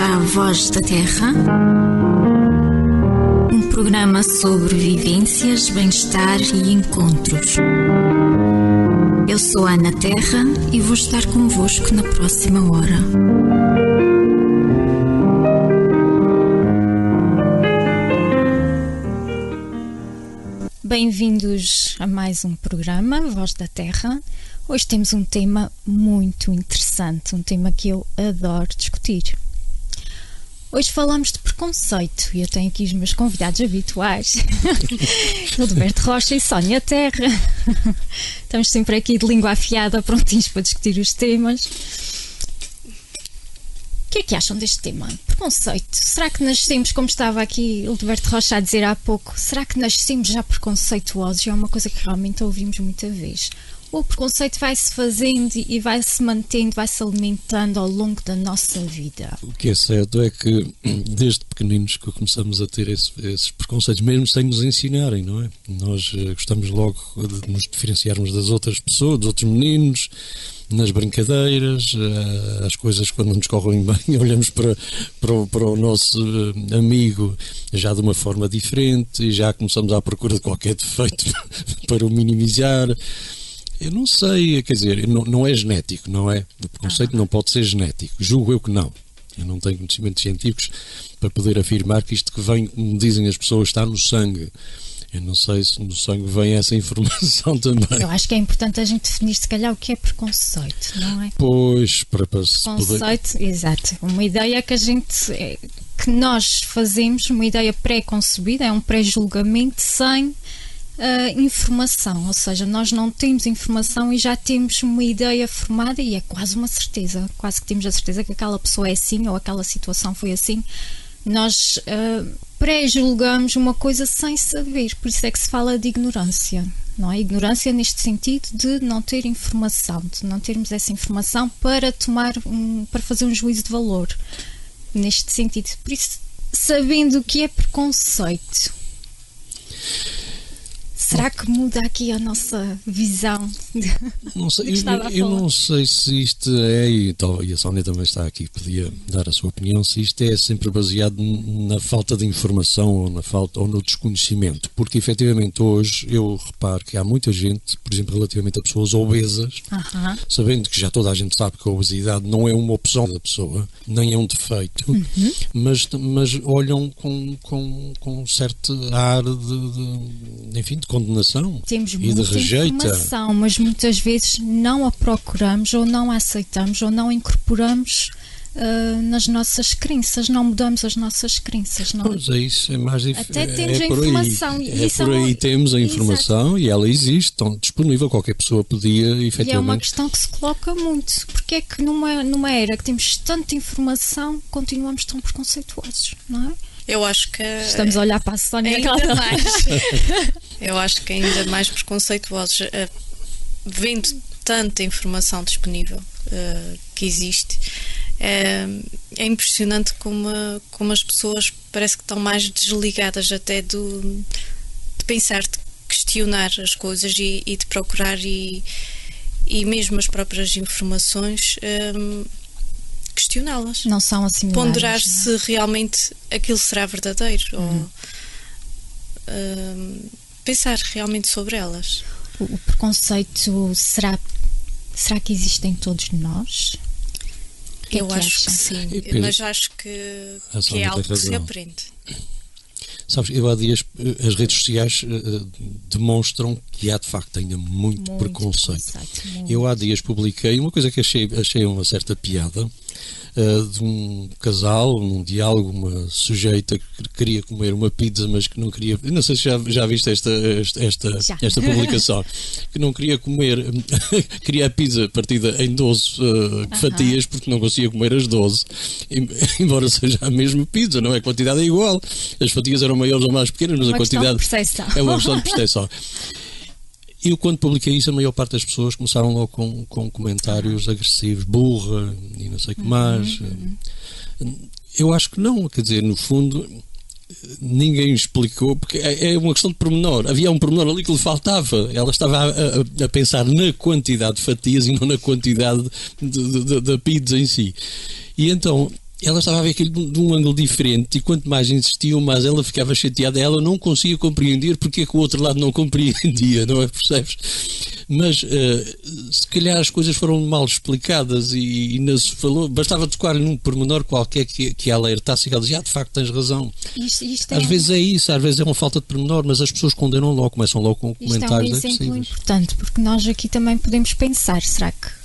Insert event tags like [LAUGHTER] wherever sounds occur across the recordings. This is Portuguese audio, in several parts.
À Voz da Terra, um programa sobre vivências, bem-estar e encontros. Eu sou Ana Terra e vou estar convosco na próxima hora. Bem-vindos a mais um programa, Voz da Terra. Hoje temos um tema muito interessante, um tema que eu adoro discutir. Hoje falamos de preconceito e eu tenho aqui os meus convidados habituais, [LAUGHS] Hildeberto Rocha e Sónia Terra. Estamos sempre aqui de língua afiada, prontinhos para discutir os temas. O que é que acham deste tema? Preconceito. Será que nascemos, como estava aqui Hildeberto Rocha a dizer há pouco, será que nascemos já preconceituosos? É uma coisa que realmente ouvimos muita vez o preconceito vai se fazendo e vai se mantendo, vai se alimentando ao longo da nossa vida. O que é certo é que [CLEARS THROAT] desde pequeninos que começamos a ter esse, esses preconceitos, mesmo sem nos ensinarem, não é? Nós uh, gostamos logo de nos diferenciarmos das outras pessoas, dos outros meninos, nas brincadeiras, as coisas quando nos correm [LAUGHS] bem, olhamos para, para, o, para o nosso uh, amigo já de uma forma diferente e já começamos à procura de qualquer defeito [LAUGHS] para o minimizar. Eu não sei, quer dizer, não, não é genético, não é? O preconceito não pode ser genético. Julgo eu que não. Eu não tenho conhecimentos científicos para poder afirmar que isto que vem, como dizem as pessoas, está no sangue. Eu não sei se no sangue vem essa [LAUGHS] informação também. Eu acho que é importante a gente definir, se calhar, o que é preconceito, não é? Pois, para, para Preconceito, poder... exato. Uma ideia que a gente. É, que nós fazemos, uma ideia pré-concebida, é um pré-julgamento sem uh, informação, ou seja, nós não temos informação e já temos uma ideia formada e é quase uma certeza, quase que temos a certeza que aquela pessoa é assim ou aquela situação foi assim. Nós uh, pré-julgamos uma coisa sem saber, por isso é que se fala de ignorância. Não é? Ignorância neste sentido de não ter informação, de não termos essa informação para tomar um, para fazer um juízo de valor. Neste sentido. Por isso, sabendo o que é preconceito, Será que muda aqui a nossa visão? Não sei, eu, eu não sei se isto é, e, e a Sónia também está aqui, podia dar a sua opinião, se isto é sempre baseado na falta de informação ou na falta ou no desconhecimento, porque efetivamente hoje eu reparo que há muita gente, por exemplo, relativamente a pessoas obesas, uh -huh. sabendo que já toda a gente sabe que a obesidade não é uma opção da pessoa, nem é um defeito, uh uhum. -huh. mas, mas olham com, com, com um certo ar de, de enfim, de condenação Temos e de rejeita. informação, mas muitas vezes não a procuramos ou não a aceitamos ou não incorporamos Uh, nas nossas crenças, não mudamos as nossas crenças. Não. Pois é, isso é mais difícil. Até temos é a informação. Aí. É por aí temos a informação Exato. e ela existe, estão disponível, qualquer pessoa podia efetivamente. E é uma questão que se coloca muito. Porque é que numa, numa era que temos tanta informação, continuamos tão preconceituosos, não é? Eu acho que. Estamos a olhar para a Sónia ainda [LAUGHS] mais. Eu acho que ainda mais preconceituosos. Uh, vendo tanta informação disponível uh, que existe, é, é impressionante como, como as pessoas parece que estão mais desligadas até do, de pensar, de questionar as coisas e, e de procurar e, e mesmo as próprias informações. Um, questioná-las. Não são assim. Ponderar é? se realmente aquilo será verdadeiro uhum. ou pensar realmente sobre elas. O, o, preconceito será será que existe em todos nós? Que é Eu é que acho que sim, mas acho que, que é algo que se aprende. Sabes, eu há dias as redes sociais uh, demonstram que há de facto ainda muito, muito preconceito. preconceito muito. Eu há dias publiquei uma coisa que achei, achei uma certa piada uh, de um casal, num diálogo, uma sujeita que queria comer uma pizza, mas que não queria. Não sei se já, já viste esta, esta, esta, esta publicação. [LAUGHS] que não queria comer, [LAUGHS] queria a pizza partida em 12 uh, uh -huh. fatias, porque não conseguia comer as 12, [LAUGHS] embora seja a mesma pizza, não é? A quantidade é igual. As fatias eram maiores ou mais pequenas, mas uma a quantidade. É uma questão de percepção. Eu, quando publiquei isso, a maior parte das pessoas começaram logo com, com comentários agressivos, burra e não sei o que mais. Uhum, uhum. Eu acho que não, quer dizer, no fundo, ninguém explicou, porque é, é uma questão de pormenor. Havia um pormenor ali que lhe faltava. Ela estava a, a, a pensar na quantidade de fatias e não na quantidade da pizza em si. E então ela estava a ver aquilo de, um ângulo diferente e quanto mais insistiam, mais ela ficava chateada. Ela não conseguia compreender porque é que o outro lado não [LAUGHS] compreendia, não é? Percebes? Mas uh, se calhar as coisas foram mal explicadas e, e não se falou, bastava tocar num pormenor qualquer que, que ela alertasse e ela dizia, ah, de facto tens razão. Isto, isto às é vezes é isso, às vezes é uma falta de pormenor, mas as pessoas condenam logo, começam logo com comentários isto é um exemplo importante, porque nós aqui também podemos pensar, será que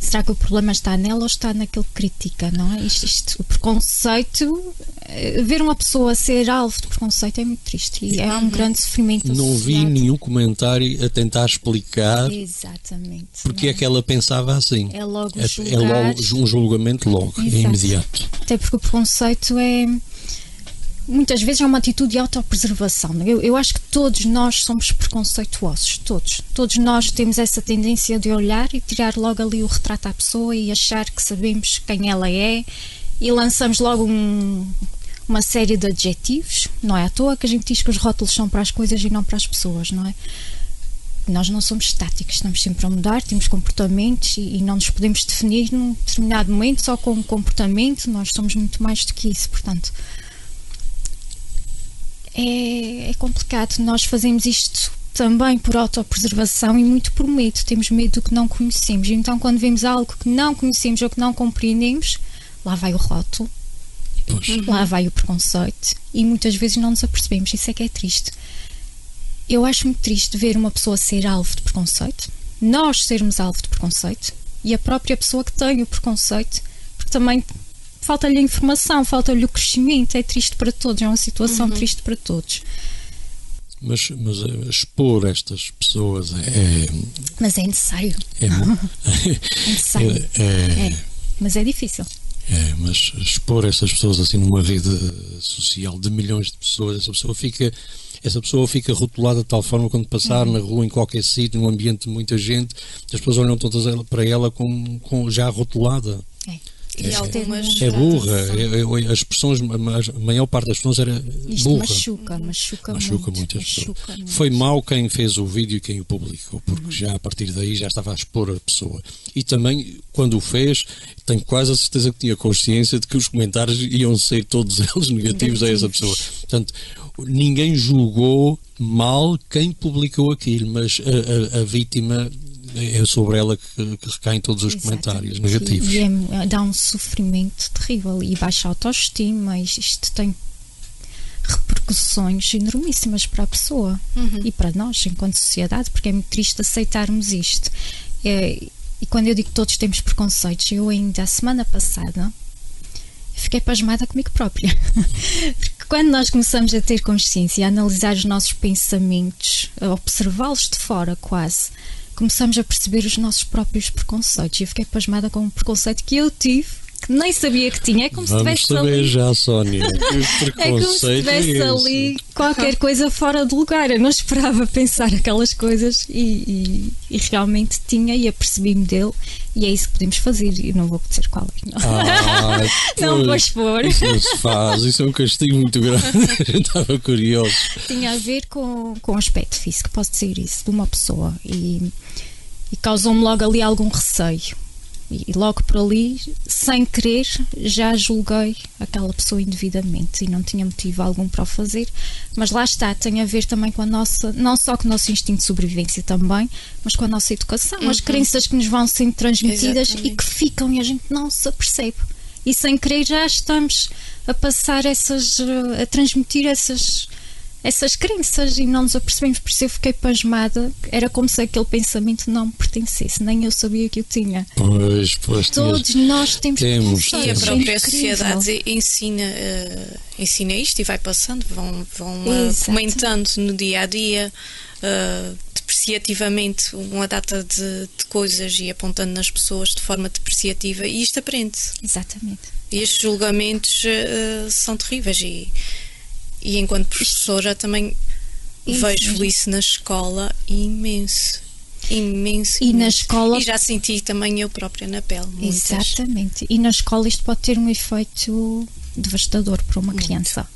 Será que o problema está nela ou está naquele que critica, não é? Isto, isto, o preconceito, eh, ver uma pessoa ser alvo de preconceito é muito triste e é um uhum. grande sofrimento. Não vi nenhum comentário a tentar explicar Exatamente, porque é? é? que ela pensava assim. É logo, é, é logo um julgamento logo, é Exato. imediato. Até porque o preconceito é muitas vezes é uma atitude de autopreservação. Eu, eu acho que todos nós somos preconceituosos, todos. Todos nós temos essa tendência de olhar e tirar logo ali o retrato à pessoa e achar que sabemos quem ela é e lançamos logo um, uma série de adjetivos. Não é à toa que a gente diz que os rótulos são para as coisas e não para as pessoas, não é? Nós não somos estáticos, estamos sempre a mudar, temos comportamentos e, e não nos podemos definir num determinado momento só com um comportamento, nós somos muito mais do que isso, portanto é, é complicado. Nós fazemos isto também por autopreservação e muito por medo. Temos medo do que não conhecemos. Então, quando vemos algo que não conhecemos ou que não compreendemos, lá vai o rótulo, Poxa. lá vai o preconceito e muitas vezes não nos apercebemos. Isso é que é triste. Eu acho muito triste ver uma pessoa ser alvo de preconceito, nós sermos alvo de preconceito e a própria pessoa que tem o preconceito, porque também falta-lhe a informação, falta-lhe o crescimento. É triste para todos, é uma situação uhum. triste para todos. Mas, mas eh, expor estas pessoas é. Mas é necessário. É, [LAUGHS] é necessário. É, é, é, mas é difícil. É, mas expor essas pessoas assim numa rede social de milhões de pessoas, essa pessoa fica essa pessoa fica rotulada de tal forma quando passar uhum. na rua, em qualquer sítio, num ambiente de muita gente, as pessoas olham todas para ela com, com já rotulada. É. E algumas. É burra. É, é, as pessoas, a maior parte das pessoas era Isto burra. Machuca, machuca, machuca muito. muitas pessoas. Foi mal quem fez o vídeo e quem o publicou, porque uhum. já a partir daí já estava a expor a pessoa. E também, quando o fez, tenho quase a certeza que tinha consciência de que os comentários iam ser todos [LAUGHS] eles negativos, negativos. a essa pessoa. Portanto, ninguém julgou mal quem publicou aquilo, mas a, a, a vítima é sobre ela que, que recaem todos os Exatamente. comentários negativos. E, é, dá um sofrimento terrível e baixa autoestima, isto tem repercussões enormíssimas para a pessoa uhum. e para nós enquanto sociedade, porque é muito triste aceitarmos isto. É, e quando eu digo que todos temos preconceitos, eu ainda a semana passada fiquei pasmada comigo própria. [LAUGHS] Porque quando nós começamos a ter consciência, a analisar os nossos pensamentos, a observá-los de fora quase, começamos a perceber os nossos próprios preconceitos. E eu fiquei pasmada com um preconceito que eu tive nem sabia que tinha. É como Vamos se tivesse saber ali. já, Sónia. [LAUGHS] é como se tivesse é ali qualquer coisa fora de lugar. Eu não esperava [LAUGHS] pensar aquelas coisas e, e, e realmente tinha e apercebi-me dele. E é isso que podemos fazer. E não vou dizer qual é. [LAUGHS] Não, ah, não vou expor. Isso não se faz. Isso é um castigo muito grande. Eu estava curioso. Tinha a ver com, com o aspecto físico, posso dizer isso, de uma pessoa. E, e causou-me logo ali algum receio e logo por ali, sem querer, já julguei aquela pessoa indevidamente e não tinha motivo algum para o fazer. Mas lá está, tem a ver também com a nossa, não só com o nosso instinto de sobrevivência também, mas com a nossa educação, uhum. as crenças que nos vão sendo transmitidas Exatamente. e que ficam e a gente não se apercebe. E sem querer já estamos a passar essas, a transmitir essas essas crenças e não nos apercebemos, por isso eu fiquei pasmada. Era como se aquele pensamento não me pertencesse, nem eu sabia que eu tinha. Pois, pois. Todos nós temos, temos E a própria é sociedade ensina, uh, ensina isto e vai passando, vão, vão uh, comentando no dia a dia. Uh, depreciativamente uma data de, de, coisas e apontando nas pessoas de forma depreciativa e isto aprende. Exatamente. E estes julgamentos uh, são terríveis e, e enquanto professora também isso. vejo isso na escola imenso. Imenso. E imenso. na escola. E já senti também eu própria na pele. Muitas. Exatamente. E na escola isto pode ter um efeito devastador para uma Muito. criança.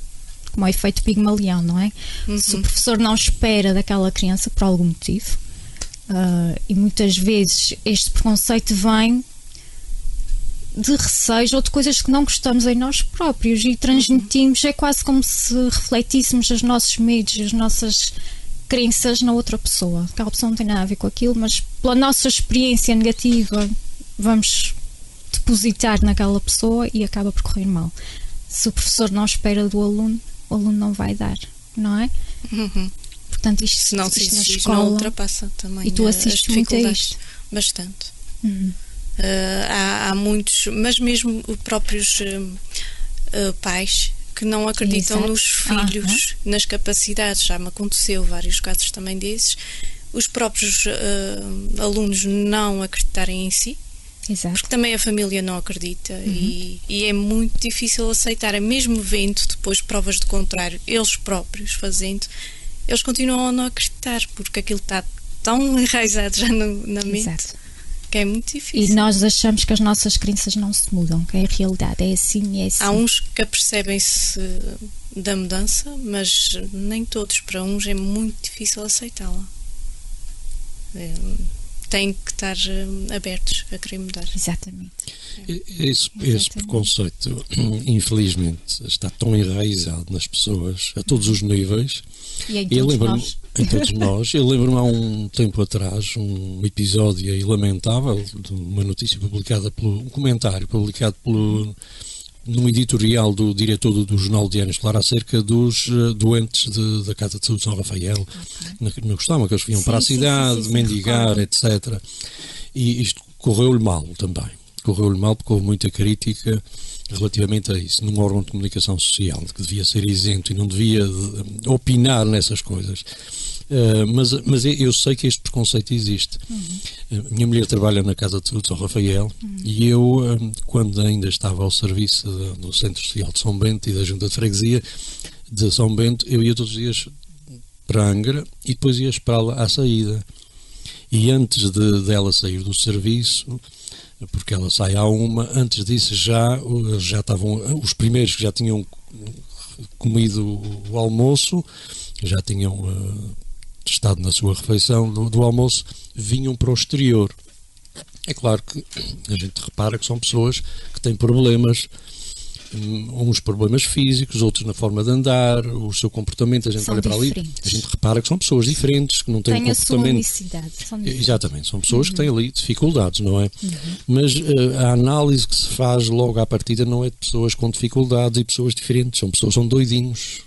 Como o efeito pigmalião, não é? Uhum. Se o professor não espera daquela criança por algum motivo, uh, e muitas vezes este preconceito vem de receios ou de coisas que não gostamos em nós próprios e transmitimos. É quase como se refletíssemos os nossos medos, as nossas crenças na outra pessoa. Aquela pessoa não tem nada a ver com aquilo, mas pela nossa experiência negativa, vamos depositar naquela pessoa e acaba por correr mal. Se o professor não espera do aluno, o aluno não vai dar, não é? Uhum. Portanto, isto, se não isto se exige, escola. não ultrapassa também E tu assistes as muito a isto. Bastante. Uhum. Uh, há, há muitos, mas mesmo os próprios uh, uh, pais que não acreditam Exato. nos Ah, filhos, nas capacidades. Já me aconteceu vários casos também desses. Os próprios uh, alunos não acreditarem em si, Exato. porque também a família não acredita Uhum. e, e é muito difícil aceitar, mesmo vendo depois provas de contrário, eles próprios fazendo, eles continuam a não acreditar, porque aquilo está tão enraizado já no- na mente Exato. Que é muito E difícil. nós achamos que as nossas crenças não se mudam, que é a realidade, é assim e é assim. Há uns que apercebem-se da mudança, mas nem todos. Para uns é muito difícil aceitá-la. É, têm que estar eh, abertos a querer mudar. Exatamente. Esse, esse Exatamente. preconceito, [CLEARS THROAT] infelizmente, está tão enraizado nas pessoas, a todos os níveis. E em Eu todos lembro-me, nós. Em todos nós, eu lembro-me há um tempo atrás, um episódio aí lamentável de uma notícia publicada pelo, um comentário publicado pelo num editorial do diretor do, do Jornal Diário Escolar acerca dos eh, doentes de- da Casa de Saúde de São Rafael, na, na Costama, que eles vinham Sim, para a cidade, sim, sim, mendigar, etc. E isto correu-lhe mal também. Correu-lhe mal porque houve muita crítica relativamente a isso, num órgão de comunicação social, que devia ser isento e não devia eh, opinar nessas coisas. Eh, mas, mas eu sei que este preconceito existe. Eh, minha mulher trabalha na Casa de São Rafael e eu, quando ainda estava ao serviço de- do Centro Social de São Bento e da Junta de Freguesia de São Bento, eu ia todos os dias para Angra e depois ia esperá-la à saída. E antes de dela sair do serviço, porque ela sai à uma, antes disso já, já estavam os primeiros que já tinham comido o almoço, já tinham uh, estado na sua refeição do, do almoço, vinham para o exterior. É claro que a gente repara que são pessoas que têm problemas, uns problemas físicos, outros na forma de andar, o seu comportamento, a gente São olha para ali, diferentes. a gente repara que são pessoas diferentes, que não têm Tem um comportamento unicidade. São. Exatamente, são pessoas que têm ali dificuldades, não é? Mas eh, a análise que se faz logo à partida não é de pessoas com dificuldades e pessoas diferentes, são pessoas, são doidinhos.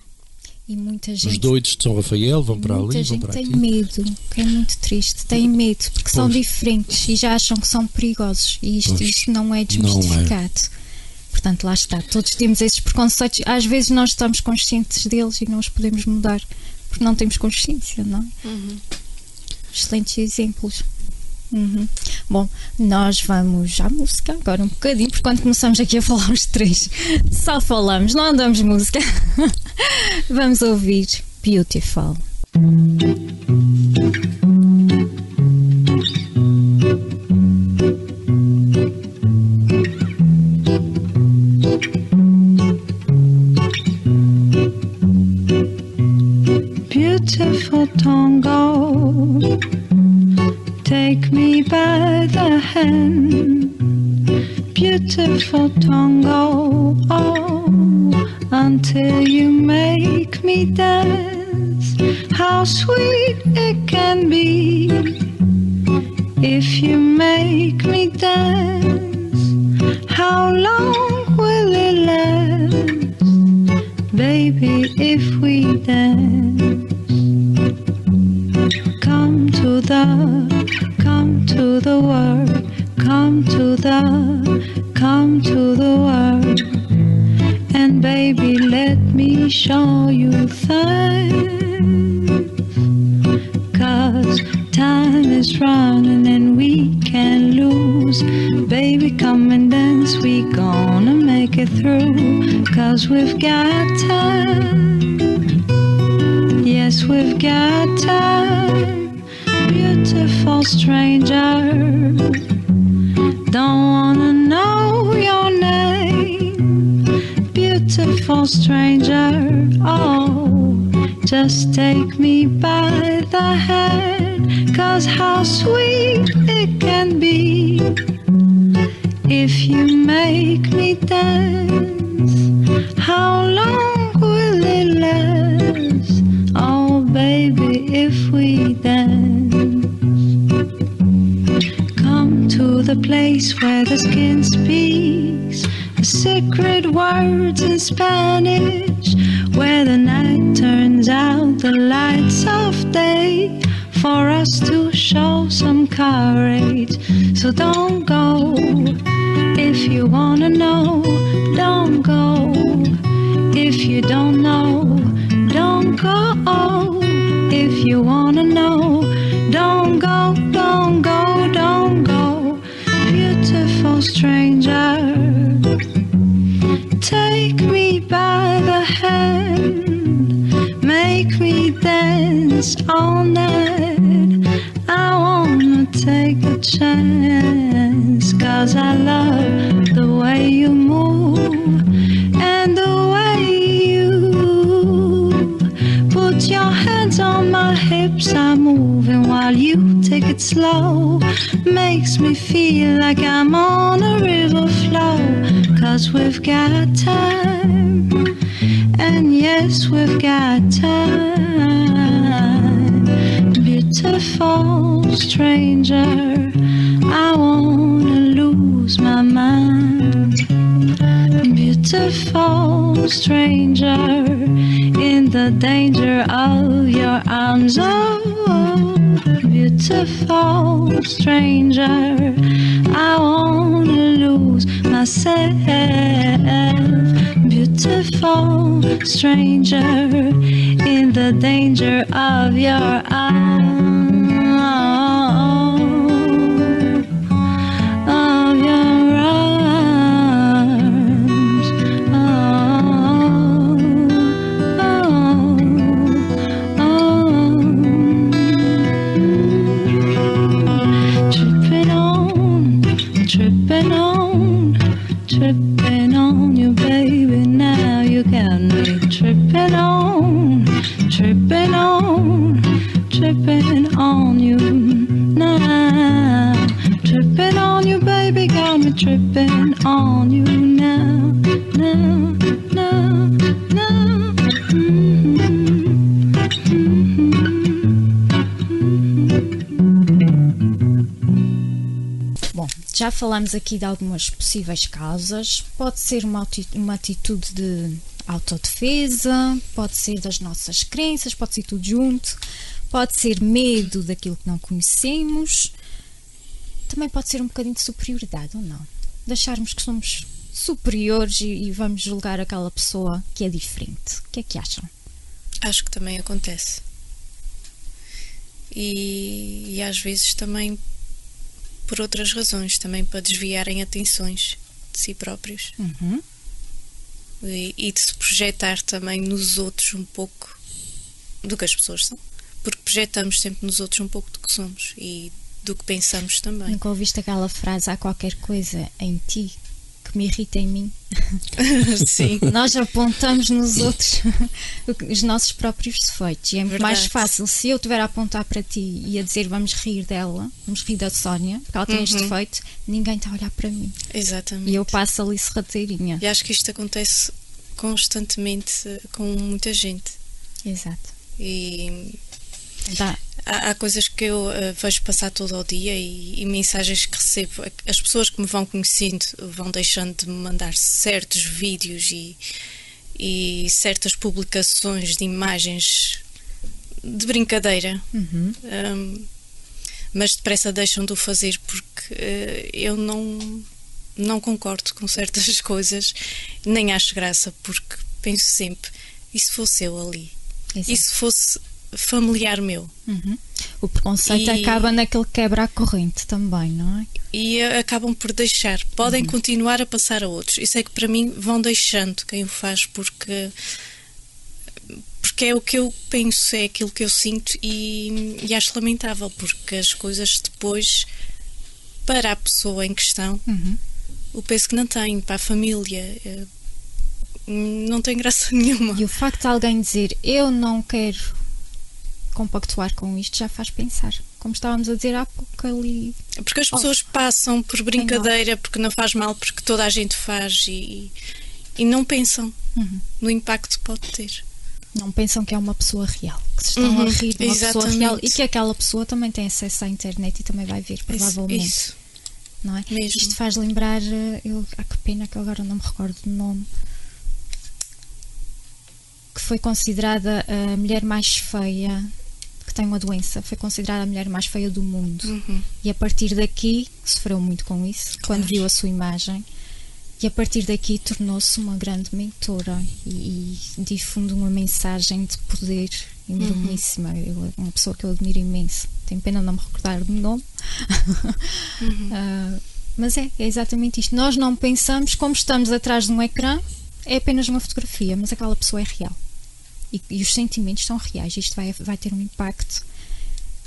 E muita Os gente doidos de São Rafael vão para Muita ali, vão gente para tem aqui. medo, que é muito triste. Tem medo porque são Pois. diferentes e já acham que são perigosos. E isto, Pois. isto não é Não é. Portanto, lá está. Todos temos esses preconceitos. Às vezes nós estamos conscientes deles e não os podemos mudar porque não temos consciência, não é? Excelentes exemplos. Uhum. Bom, nós vamos à música agora um bocadinho, porque quando começamos aqui a falar os três, [LAUGHS] só falamos, não andamos música. [LAUGHS] vamos ouvir Beautiful. Beautiful place where the skin speaks. The secret words in Spanish, where the night turns out the lights of day for us to show some courage. So don't go. If you wanna know, don't go. If you don't know, we've got time. And yes, we've got time. Beautiful stranger, I wanna lose my mind. Beautiful stranger, in the danger of your arms. Oh, beautiful stranger, I wanna lose myself. Stranger, in the danger of your arms. On you now, now, now, now. Bom, já falamos aqui de algumas possíveis causas. Pode ser uma, uma atitude de autodefesa, pode ser das nossas crenças, pode ser tudo junto, pode ser medo daquilo que não conhecemos, também pode ser um bocadinho de superioridade ou não. Deixarmos que somos superiores e, e vamos julgar aquela pessoa que é diferente. O que é que acham? Acho que também acontece. E, e às vezes também por outras razões, também para desviarem atenções de si próprios Uhum. e, e de se projetar também nos outros um pouco do que as pessoas são. Porque projetamos sempre nos outros um pouco do que somos e do que pensamos também. Nunca ouviste aquela frase: há qualquer coisa em ti que me irrita em mim? [LAUGHS] [LAUGHS] Sim, Nós apontamos nos outros [LAUGHS] os nossos próprios defeitos. E é muito mais Verdade. fácil se eu estiver a apontar para ti e a dizer vamos rir dela, vamos rir da Sónia, porque ela tem este defeito, ninguém está a olhar para mim. exatamente. E eu passo ali serrateirinha. E acho que isto acontece constantemente com muita gente. Exato. E Dá. Há, há coisas que eu eh, vejo passar todo o dia e, e mensagens que recebo. As pessoas que me vão conhecendo vão deixando de me mandar certos vídeos e, e certas publicações de imagens de brincadeira. Uhum. Um, mas depressa deixam de o fazer porque eh, eu não, não concordo com certas [LAUGHS] coisas, nem acho graça, porque penso sempre, e se fosse eu ali? Exato. E se fosse familiar meu? Uhum. O preconceito E- acaba naquele que quebra a corrente também, não é? E acabam por deixar, podem continuar a passar a outros. Isso é que para mim vão deixando quem o faz porque porque é o que eu penso, é aquilo que eu sinto e, e acho lamentável porque as coisas depois para a pessoa em questão Uhum. o peso que não tem, para a família eh, não tem graça [LAUGHS] nenhuma. E o facto de alguém dizer eu não quero compactuar com isto já faz pensar. Como estávamos a dizer há pouco ali. Porque as pessoas passam por brincadeira, porque não faz mal, porque toda a gente faz e, e não pensam Uhum. no impacto que pode ter. Não pensam que é uma pessoa real, que se estão Uhum, a rir de uma pessoa exatamente. real e que aquela pessoa também tem acesso à internet e também vai ver, Isso, provavelmente. isso. não é? Mesmo. Isto faz lembrar, eh, eu, ah, que pena que agora não me recordo do nome, que foi considerada a mulher mais feia, tem uma doença, foi considerada a mulher mais feia do mundo. Uhum. E a partir daqui, sofreu muito com isso, quando viu a sua imagem, e a partir daqui tornou-se uma grande mentora e, e difunde uma mensagem de poder enormíssima. Eu- uma pessoa que eu admiro imenso. Tenho pena não me recordar do nome. [LAUGHS] Ah, mas é, é exatamente isto. Nós não pensamos, como estamos atrás de um ecrã, é apenas uma fotografia, mas aquela pessoa é real. E, e os sentimentos são reais. Isto vai, vai ter um impacto.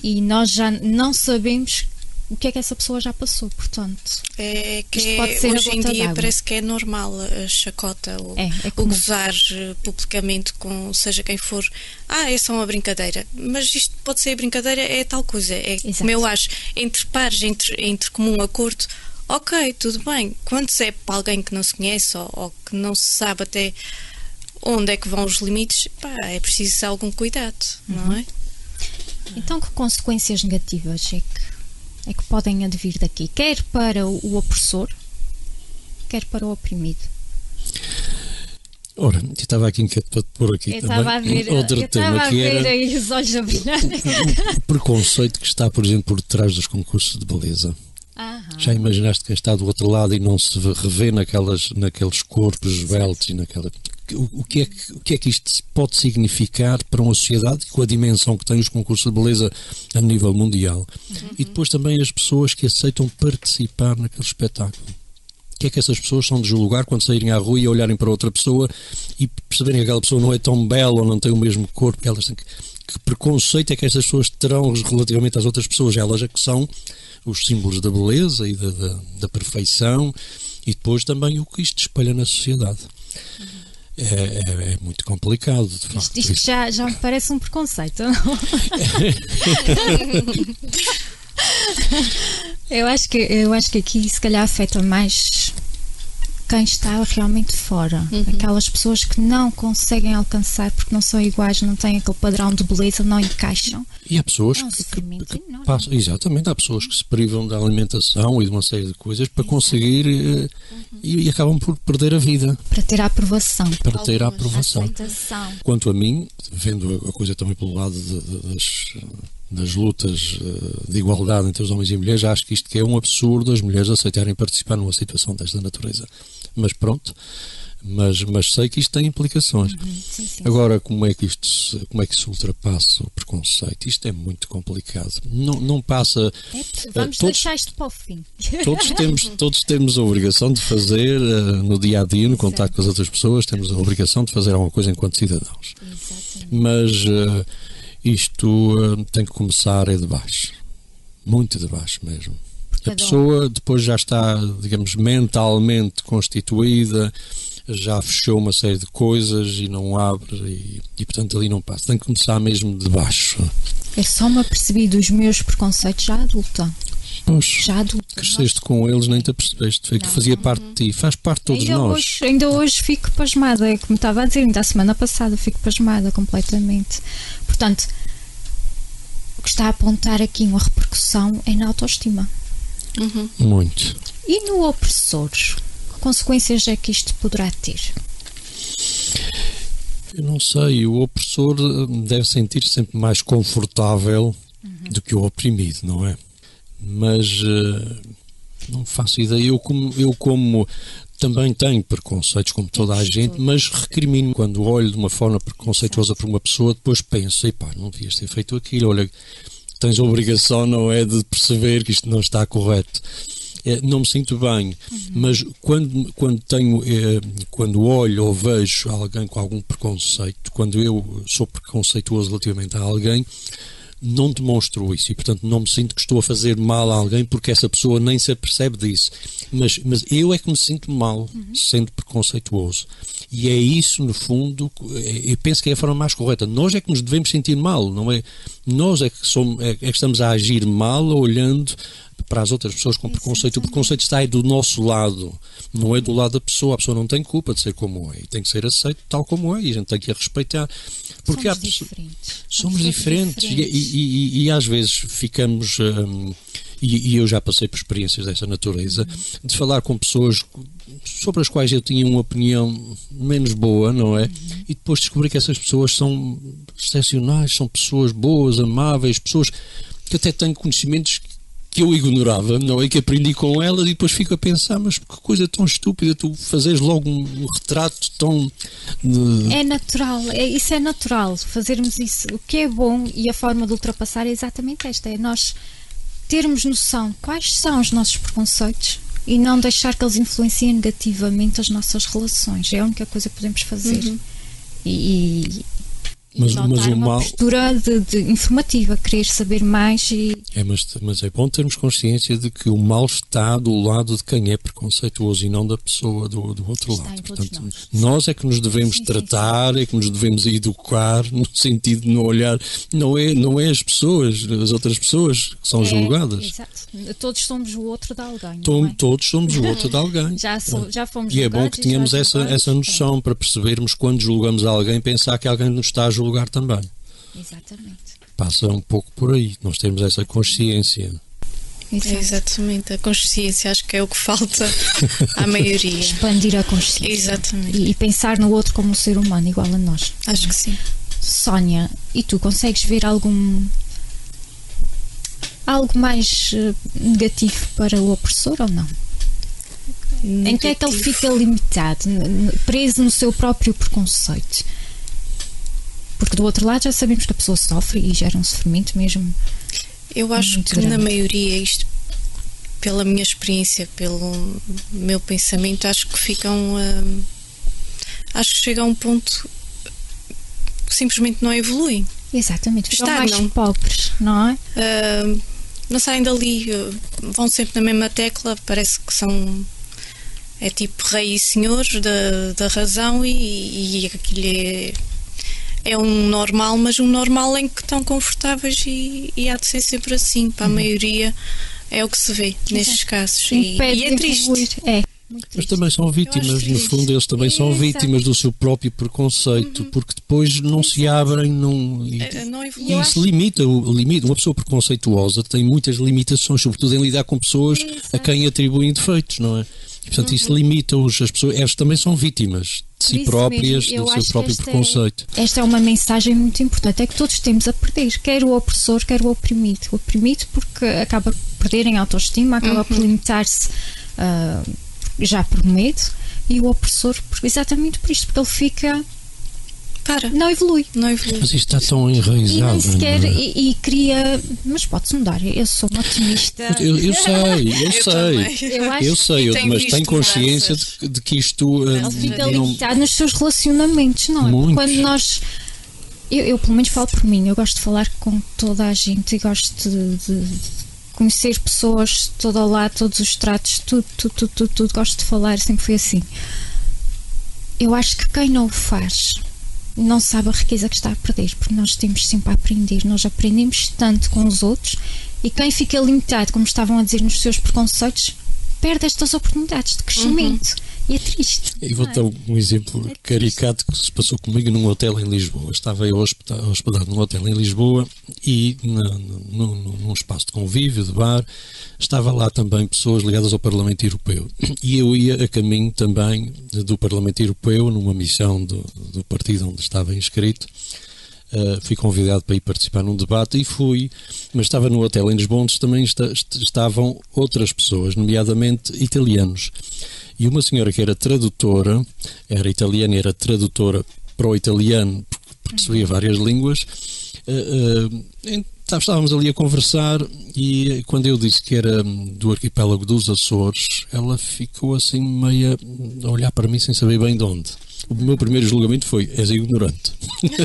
E nós já não sabemos o que é que essa pessoa já passou, portanto. É que Isto pode ser hoje em dia parece que é normal a chacota, o, É, é o gozar eh, publicamente com seja quem for. Ah, é só uma brincadeira. Mas isto pode ser brincadeira, é tal coisa. É Exato. como eu acho, entre pares, entre, entre comum acordo, ok, tudo bem. Quando se é para alguém que não se conhece ou, ou que não se sabe até onde é que vão os limites, pá, é preciso algum cuidado, Uhum. não é? Então, que consequências negativas é que, é que podem advir daqui? Quer para o, opressor, quer para o oprimido. Ora, eu estava aqui inquieto para te pôr aqui Eu também a ver, outro eu estava tema a que ver era aí os olhos a brilhar. [LAUGHS] o preconceito que está, por exemplo, por trás dos concursos de beleza. Aham. Já imaginaste quem está do outro lado e não se revê naquelas, naqueles corpos esbeltos e naquela. O, o que é que, o que é que isto pode significar para uma sociedade com a dimensão que tem os concursos de beleza a nível mundial? E depois também as pessoas que aceitam participar naquele espetáculo. O que é que essas pessoas são de julgar quando saírem à rua e olharem para outra pessoa e perceberem que aquela pessoa não é tão bela ou não tem o mesmo corpo? Elas têm que, que preconceito é que essas pessoas terão relativamente às outras pessoas? Elas é que são os símbolos da beleza e da, da, da perfeição e depois também o que isto espalha na sociedade. É, é- é muito complicado, de facto. Isto, isto já, já me parece um preconceito. não? [LAUGHS] eu, acho que, eu acho que aqui se calhar afeta mais quem está realmente fora. Aquelas pessoas que não conseguem alcançar porque não são iguais, não têm aquele padrão de beleza, não encaixam. E há pessoas É um que, que- que passam, exatamente, há pessoas que se privam da alimentação e de uma série de coisas para conseguir eh, e, e acabam por perder a vida, Para ter a aprovação. para ter a Algumas aprovação. Aceitação. Quanto a mim, vendo a coisa também pelo lado de- de- das, das lutas eh, de igualdade entre os homens e mulheres, acho que isto que é um absurdo as mulheres aceitarem participar numa situação desta natureza. Mas pronto, mas, mas sei que isto tem implicações. Sim, sim. Agora, como é que isto se, como é que se ultrapassa o preconceito? Isto é muito complicado. Não, não passa. É, vamos todos- deixar isto para o fim. Todos [LAUGHS] temos, todos temos a obrigação de fazer eh, no dia a dia, no contato com as outras pessoas, temos a obrigação de fazer alguma coisa enquanto cidadãos. Exatamente. Mas eh, isto eh, tem que começar é de baixo. Muito de baixo mesmo. A pessoa depois já está, digamos, mentalmente constituída, já fechou uma série de coisas e não abre e, e, portanto ali não passa. Tem que começar mesmo de baixo. Eu só me apercebi dos meus preconceitos já adulta. Pois, Já adulta. cresceste com eles, nem te apercebeste. Foi que fazia parte de ti, faz parte de todos ainda nós. Hoje, ainda hoje fico pasmada, é como estava a dizer, ainda a semana passada fico pasmada completamente. Portanto, o que está a apontar aqui uma repercussão é na autoestima. Uhum. Muito. E no opressor? Que consequências é que isto poderá ter? Eu não sei, o opressor eh, deve sentir-se sempre mais confortável do que o oprimido, não é? Mas eh, não faço ideia. Eu como, eu como também tenho preconceitos, como toda a gente, mas recrimino quando olho de uma forma preconceituosa para uma pessoa, depois penso, epá, não devias ter feito aquilo, olha, tens a obrigação, não é, de perceber que isto não está correto. Eh, não me sinto bem, mas quando, quando tenho, eh, quando olho ou vejo alguém com algum preconceito, quando eu sou preconceituoso relativamente a alguém, não demonstro isso e, portanto, não me sinto que estou a fazer mal a alguém porque essa pessoa nem se apercebe disso. Mas, mas eu é que me sinto mal sendo preconceituoso. E é isso, no fundo, é- eu penso que é a forma mais correta. Nós é que nos devemos sentir mal, não é? Nós é que, somos, é, é que estamos a agir mal olhando para as outras pessoas com preconceito. O preconceito está aí do nosso lado, não é do lado da pessoa. A pessoa não tem culpa de ser como é e tem que ser aceito tal como é e a gente tem que a respeitar. Porque Somos diferentes. Somos todos diferentes, E, e- e- e às vezes ficamos hum, e, e, eu já passei por experiências dessa natureza, de falar com pessoas sobre as quais eu tinha uma opinião menos boa, não é? E depois descobri que essas pessoas são excepcionais, são pessoas boas, amáveis, pessoas que até têm conhecimentos que eu ignorava, não é? Que aprendi com elas e depois fico a pensar, mas que coisa tão estúpida tu fazes logo um, um retrato tão. De... É natural, é, isso é natural, fazermos isso. O que é bom e a forma de ultrapassar é exatamente esta: é nós termos noção quais são os nossos preconceitos e não deixar que eles influenciem negativamente as nossas relações. É a única coisa que podemos fazer. Uhum. E, mas, mas uma mal... postura de, de, informativa, querer saber mais e... É, mas, mas é bom termos consciência de que o mal está do lado de quem é preconceituoso e não da pessoa do, do outro está lado. Portanto, nós. nós. é que nos devemos sim, tratar, sim, é que nos devemos educar [LAUGHS] no sentido de não olhar, não é, não é as pessoas, as outras pessoas que são é, julgadas. Exato. Todos somos o outro de alguém. Tom, é? Todos somos o outro de alguém. [LAUGHS] já, sou, já fomos E é bom que tenhamos essa, essa noção para percebermos quando julgamos alguém, pensar que alguém nos está a julgar também. Exatamente. Passa um pouco por aí, nós temos essa consciência. Exato. Exatamente, a consciência acho que é o que falta [LAUGHS] à maioria. Expandir a consciência. Exatamente. E, e, pensar no outro como um ser humano igual a nós. Acho que sim. Sónia, e tu consegues ver algum algo mais uh, negativo para o opressor ou não? Negativo. Em que é que ele fica limitado, preso no seu próprio preconceito? Porque do outro lado já sabemos que a pessoa sofre e gera um sofrimento mesmo. Eu acho que grande. na maioria isto pela minha experiência, pelo meu pensamento, acho que ficam. Hum, acho que chega a um ponto que simplesmente não evoluem. Exatamente, ficam mais pobres, não é? Uh, não saem dali, vão sempre na mesma tecla, parece que são. É tipo rei e senhor da, da razão e, e aquilo é é um normal, mas um normal em que estão confortáveis e, e há de ser sempre assim. Para a uhum. maioria é o que se vê nestes casos. E, e, é triste. É. Mas também são vítimas, no fundo, eles também são vítimas do seu próprio preconceito, uhum. porque depois não se abrem não, e, é, não e isso limita, limita. Uma pessoa preconceituosa tem muitas limitações, sobretudo em lidar com pessoas a quem atribuem defeitos, não é? portanto, isso limita-os. As pessoas, elas também são vítimas de si próprias, do seu próprio esta preconceito. É, esta é uma mensagem muito importante: é que todos temos a perder, quer o opressor, quer o oprimido. O oprimido, porque acaba por perder em autoestima, acaba uhum. por limitar-se uh, já por medo, e o opressor, exatamente por isto, porque ele fica para. Não evolui. Não evolui. Mas isto está tão enraizado. E, sequer, é? e, e cria. Mas pode-se mudar. Eu sou uma otimista. Eu, eu sei, eu, eu sei. Eu, [LAUGHS] eu sei, eu, mas tenho consciência de, de, que isto. Ele uh, fica não... limitado nos seus relacionamentos, não é? Muito. Quando nós. Eu, eu, pelo menos, falo por mim. Eu gosto de falar com toda a gente e gosto de, de, conhecer pessoas todo ao lado, todos os tratos, tudo, tudo, tudo, tudo, tudo. Gosto de falar, sempre foi assim. Eu acho que quem não o faz não sabe a riqueza que está a perder, porque nós temos sempre a aprender, nós aprendemos tanto com os outros e quem fica limitado, como estavam a dizer, nos seus preconceitos, perde estas oportunidades de crescimento. Uhum. E é triste. Vou dar um exemplo é caricato que se passou comigo num hotel em Lisboa. Estava eu hospedado num hotel em Lisboa e num espaço de convívio, de bar, estava lá também pessoas ligadas ao Parlamento Europeu. [CLEARS THROAT] E eu ia a caminho também do Parlamento Europeu, numa missão do, do partido onde estava inscrito. Uh, fui convidado para ir participar num debate e fui, mas estava no hotel em onde também estavam outras pessoas, nomeadamente italianos. E uma senhora que era tradutora, era italiana e era tradutora para o italiano, porque percebia várias línguas, uh, uh, estávamos ali a conversar e quando eu disse que era do arquipélago dos Açores, ela ficou assim meia a olhar para mim sem saber bem de onde o meu primeiro julgamento foi: és ignorante.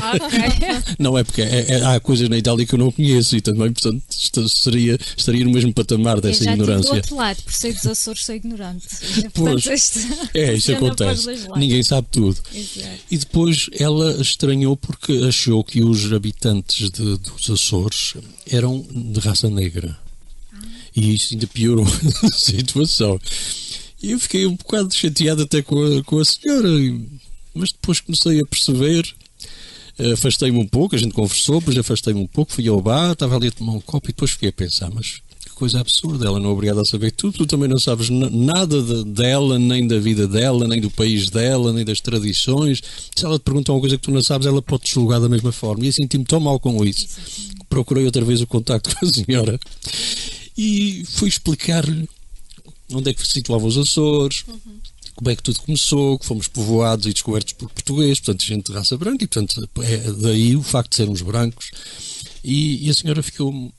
Ah, okay. [LAUGHS] não é porque é, é, há coisas na Itália que eu não conheço e também, portanto, seria, estaria no mesmo patamar dessa eu já ignorância. Do outro lado, por ser dos Açores, sou ignorante. [LAUGHS] Pois, [LAUGHS] este, é, isso acontece. Ninguém sabe tudo. Exato. E depois ela estranhou porque achou que os habitantes de, dos Açores eram de raça negra. Ah. E isso ainda piorou a situação. E eu fiquei um bocado chateado até com a, com a senhora mas depois comecei a perceber, afastei-me um pouco, a gente conversou, depois afastei-me um pouco, fui ao bar, estava ali a tomar um copo e depois fiquei a pensar, mas que coisa absurda. Ela não é obrigada a saber tudo, tu também não sabes nada de, dela, nem da vida dela, nem do país dela, nem das tradições. Se ela te pergunta uma coisa que tu não sabes, ela pode te julgar da mesma forma. E eu senti-me tão mal com isso. Procurei outra vez o contacto [LAUGHS] com a senhora e fui explicar-lhe onde é que se situavam os Açores. Uhum como é que tudo começou, que fomos povoados e descobertos por portugueses, portanto, gente de raça branca, e portanto, é daí o facto de sermos brancos. E, e a senhora ficou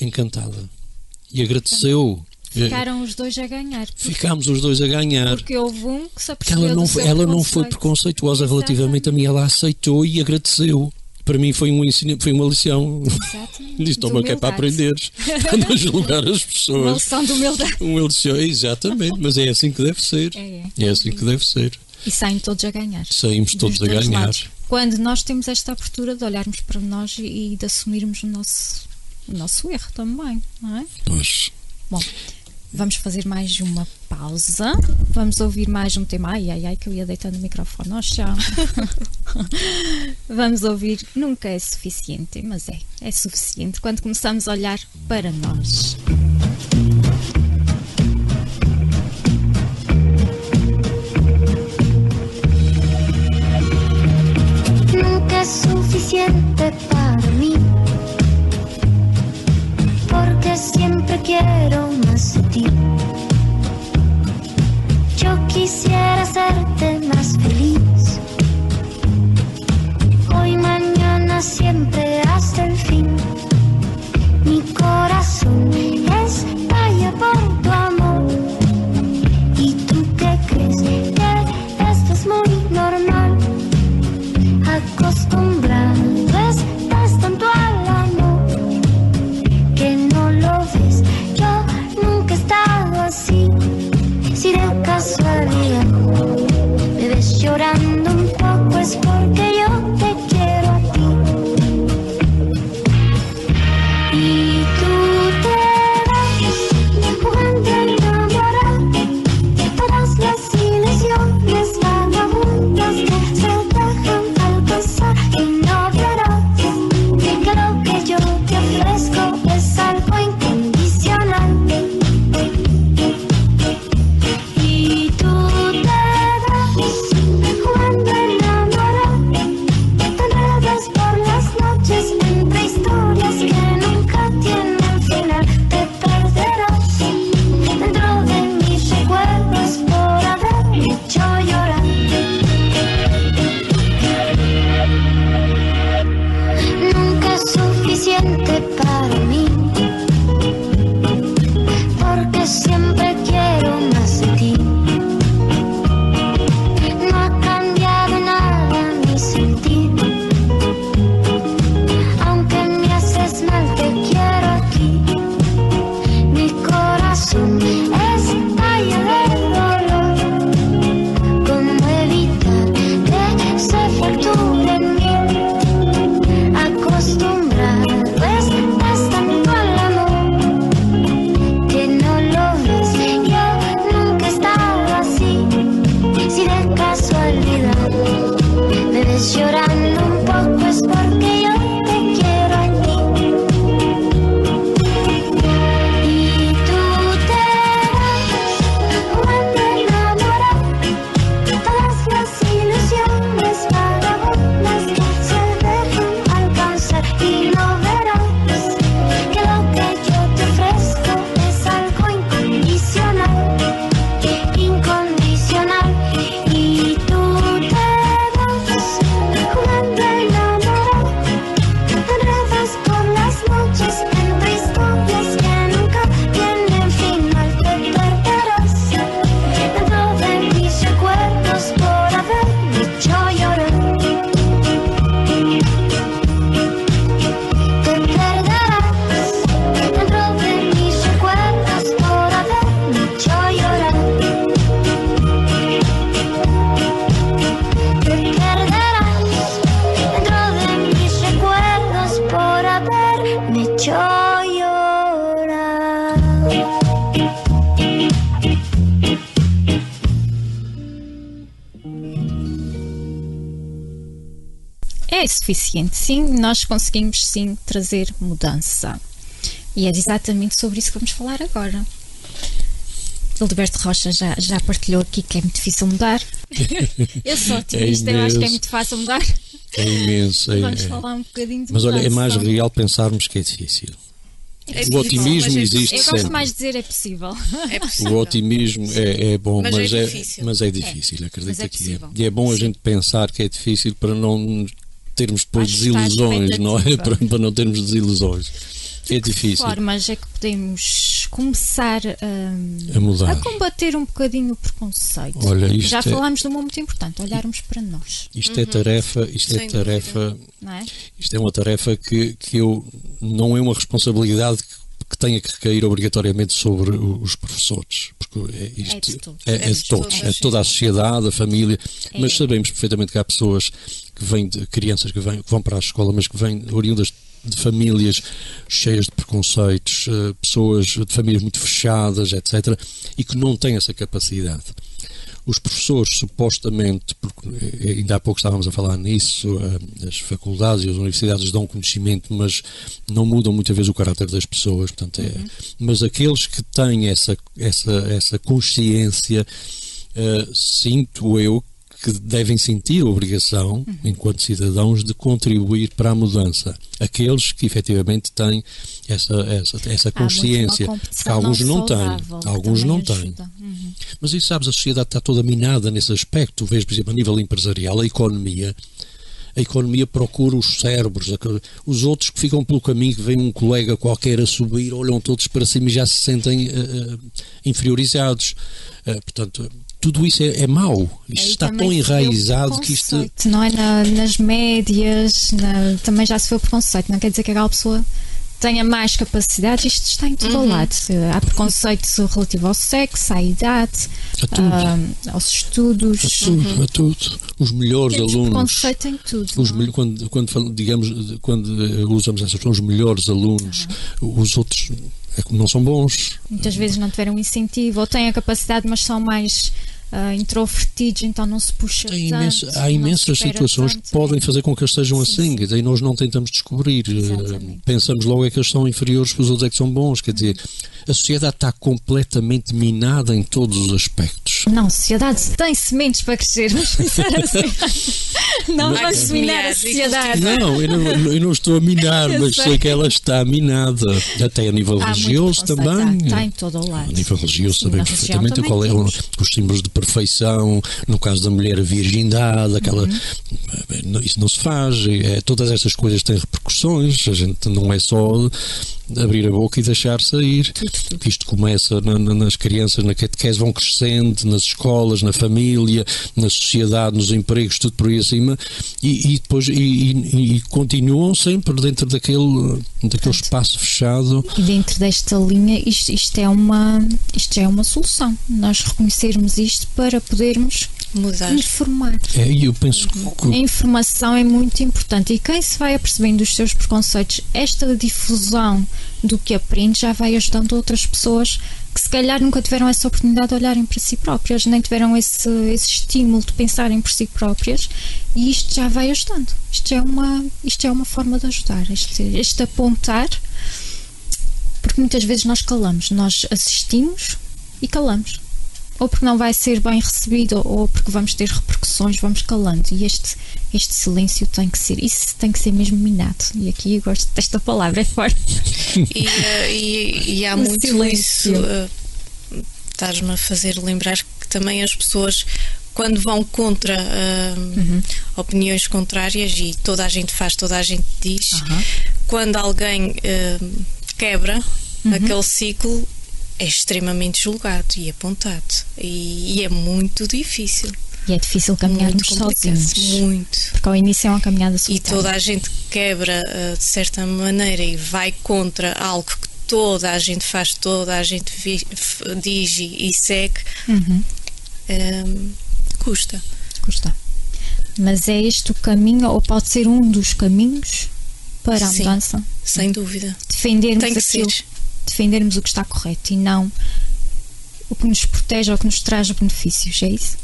encantada e agradeceu. Ficaram os dois a ganhar. Ficámos os dois a ganhar. Porque houve um que se apercebeu ela não, ela não foi preconceituosa relativamente a mim, ela aceitou e agradeceu para mim foi um ensino, foi uma lição. Diz, toma que é para aprenderes, [LAUGHS] para não julgar as pessoas. Uma lição de humildade. Uma lição, exatamente, mas é assim que deve ser. É, é. é assim que deve ser. E saem todos a ganhar. Saímos todos a ganhar. Lados. Quando nós temos esta abertura de olharmos para nós e, e de assumirmos o nosso, o nosso erro também, não é? Pois. Bom, Vamos fazer mais uma pausa. Vamos ouvir mais um tema. Ai, ai, ai, que eu ia deitando o microfone ao chão. [LAUGHS] Vamos ouvir. Nunca é suficiente, mas é. É suficiente quando começamos a olhar para nós. Nunca é suficiente para mim porque siempre quiero más de ti. Yo quisiera hacerte más feliz. Hoy, mañana, siempre hasta el fin. Mi corazón estalla por suficiente. Sim, nós conseguimos sim trazer mudança. E é exatamente sobre isso que vamos falar agora. Gilberto Rocha já, já partilhou aqui que é muito difícil mudar. [LAUGHS] eu sou otimista, eu acho que é muito fácil mudar. É imenso. é- Vamos é- falar um bocadinho de Mas olha, é mais mudança. real pensarmos que é difícil. É O otimismo mas é existe Eu gosto sempre. mais de dizer é possível. É [LAUGHS] O possível. otimismo é, é bom, Mas mas, é é, difícil. mas é difícil, acredito é que é. E é bom a Sim. gente pensar que é difícil para não termos depois desilusões, não é? Para, para não termos desilusões. É De que difícil formas é que podemos começar hum, a mudar. a combater um bocadinho o preconceito? Olha, isto Já é- falámos de uma muito importante, olharmos para nós, Isto é tarefa, isto é Sem tarefa, não é? isto é uma tarefa que, que eu não é uma responsabilidade que, que tenha que recair obrigatoriamente sobre os professores, porque é, isto, É de todos. é, É é de todos, é de toda a sociedade, a família, mas É. sabemos perfeitamente que há pessoas que vêm de crianças que, vêm, que vão para a escola, mas que vêm oriundas de famílias cheias de preconceitos, eh, pessoas de famílias muito fechadas, etc., e que não têm essa capacidade. Os professores, supostamente, porque eh, ainda há pouco estávamos a falar nisso, eh, as faculdades e as universidades dão conhecimento, mas não mudam muitas vezes o caráter das pessoas. Portanto, é, Mas aqueles que têm essa, essa, essa consciência, eh, sinto eu que devem sentir a obrigação, enquanto cidadãos, de contribuir para a mudança. Aqueles que efetivamente têm essa, essa, essa consciência. alguns não, saudável, têm. Alguns não têm. Uhum. Mas isso, sabes, a sociedade está toda minada nesse aspecto. Vês, por exemplo, a nível empresarial, a economia. A economia procura os cérebros, os outros que ficam pelo caminho, que vem um colega qualquer a subir, olham todos para cima e já se sentem eh, inferiorizados. Eh, portanto, tudo isso é, é mau. Isto Aí está tão enraizado que isto. preconceito, Não é Na- nas médias, na- também já se vê o preconceito. Não quer dizer que aquela pessoa tenha mais capacidade, isto está em todo o lado. Há preconceito relativo ao sexo, à idade, A tudo. ah, aos estudos. A tudo, a tudo. Os melhores Temos alunos. preconceito em tudo. Os é? quando, quando digamos, quando eh, usamos essa expressão, os melhores alunos, os outros não são bons. Muitas vezes não tiveram incentivo ou têm a capacidade, mas são mais ah, introvertidos, então não se puxa tanto. não há imensas situações tanto, que podem é. fazer com que eles sejam Sim, assim, dizer, e nós não tentamos descobrir. eh, Exatamente. Pensamos logo é que eles são inferiores, que os outros é que são bons. Quer dizer, a sociedade está completamente minada em todos os aspectos. Não, sociedade tem sementes para crescer, vamos pensar assim. [LAUGHS] Não Mas- vamos minar a sociedade. Não eu, não, eu não estou a minar, Eu [LAUGHS] mas sei. sei que ela está minada. Até a nível Há religioso também. Está, está em todo o lado. A nível religioso Sim, sabemos perfeitamente qual é o- os símbolos de perfeição, no caso da mulher a virgindade, aquela Uhum. isso não se faz, é, todas essas coisas têm repercussões, a gente não é só abrir a boca e deixar sair. Isto começa na- na- nas crianças, na catequese, vão crescendo, nas escolas, na família, na sociedade, nos empregos, tudo por aí acima, e, e depois e, e- e continuam sempre dentro daquele, daquele espaço fechado. E dentro desta linha, isto, isto é uma, isto é uma solução. Nós reconhecermos isto para podermos Mudar. informar. É, eu penso que A informação é muito importante e quem se vai apercebendo dos seus preconceitos, esta difusão do que aprende já vai ajudando outras pessoas que se calhar nunca tiveram essa oportunidade de olharem para si próprias, nem tiveram esse, esse estímulo de pensarem por si próprias e isto já vai ajudando. Isto é uma, isto é uma forma de ajudar, este, este apontar, porque muitas vezes nós calamos, nós assistimos e calamos ou porque não vai ser bem recebido ou porque vamos ter repercussões, vamos calando. E este, este silêncio tem que ser, isso tem que ser mesmo minado. E aqui eu gosto desta palavra, é forte. [LAUGHS] E, eh, e- e há O muito silêncio. isso. eh, Estás-me a fazer lembrar que também as pessoas, quando vão contra eh, Uhum. opiniões contrárias, e toda a gente faz, toda a gente diz, quando alguém quebra Uhum. aquele ciclo, é extremamente julgado e apontado. E, e é muito difícil. E é difícil caminharmos complicado, sozinhos. Muito. Porque ao início é uma caminhada E solitária. toda a gente quebra eh, de certa maneira e vai contra algo que toda a gente faz, toda a gente diz e, e segue, Uhum. ehm, custa. Custa. Mas é este o caminho, ou pode ser um dos caminhos para a Sim. mudança? Sem dúvida. Defendermos Tem que aquilo, ser. Defendermos o que está correto e não o que nos protege ou que nos traz benefícios, é isso?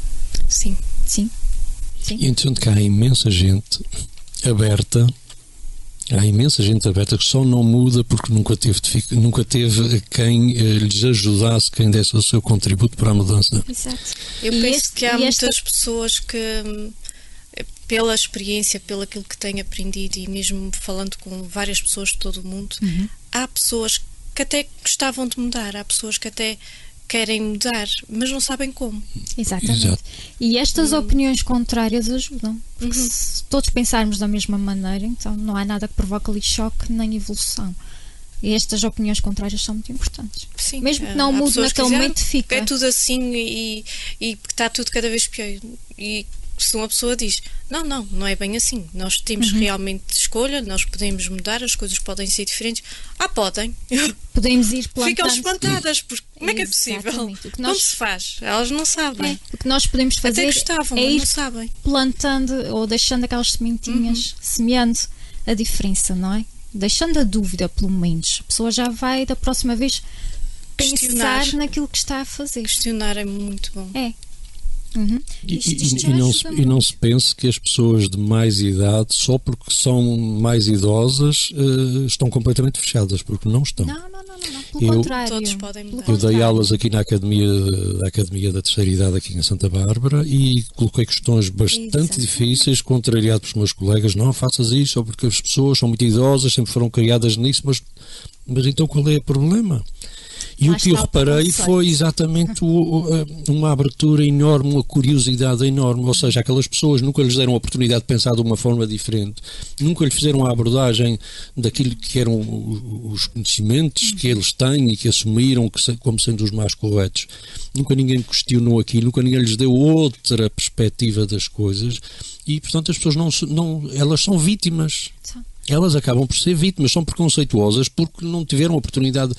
Sim. Sim. E é interessante que há imensa gente aberta Há imensa gente aberta que só não muda porque nunca teve, nunca teve quem eh, lhes ajudasse, quem desse o seu contributo para a mudança. Exato. Eu E penso este- que há e esta- muitas pessoas que, pela experiência, pelo aquilo que têm aprendido e mesmo falando com várias pessoas de todo o mundo, Uhum. há pessoas que até gostavam de mudar, há pessoas que até querem mudar, mas não sabem como. Exatamente. Exato. E estas opiniões contrárias ajudam. Porque Uhum. se todos pensarmos da mesma maneira, então não há nada que provoque ali choque nem evolução. E estas opiniões contrárias são muito importantes. Sim, Mesmo que não mude que naquele dizem, momento, "Ah, fica." É tudo assim e, e que está tudo cada vez pior. E se uma pessoa diz, não, não, não é bem assim. Nós temos Uhum. realmente escolha, nós podemos mudar, as coisas podem ser diferentes. Ah, podem. [LAUGHS] Podemos ir plantando. Ficam espantadas, porque como é que é possível? Exatamente. O que Como nós- se faz? Elas não sabem. É, o que nós podemos fazer gostavam, é ir não sabem. plantando ou deixando aquelas sementinhas, Uhum. semeando a diferença, não é? Deixando a dúvida, pelo menos. A pessoa já vai da próxima vez pensar naquilo que está a fazer. Questionar é muito bom. É. Uhum. E, e- e não se, e não se pense que as pessoas de mais idade, só porque são mais idosas, eh, estão completamente fechadas, porque não estão. Não, não, não, não, não. Pelo Eu- contrário. Todos podem mudar. Eu dei aulas aqui na Academia, da Academia da Terceira Idade aqui em Santa Bárbara e coloquei questões bastante Exatamente. difíceis, contrariado pelos meus colegas, não faças isso, porque as pessoas são muito idosas, sempre foram criadas nisso, mas, mas então qual é o problema? E o que eu reparei foi exatamente o- a- uma abertura enorme, uma curiosidade enorme, ou seja, aquelas pessoas nunca lhes deram a oportunidade de pensar de uma forma diferente, nunca lhes fizeram a abordagem daquilo que eram os conhecimentos que eles têm e que assumiram como sendo os mais corretos. Nunca ninguém questionou aquilo, nunca ninguém lhes deu outra perspectiva das coisas e, portanto, as pessoas não, não elas são vítimas. Elas acabam por ser vítimas, são preconceituosas porque não tiveram oportunidade.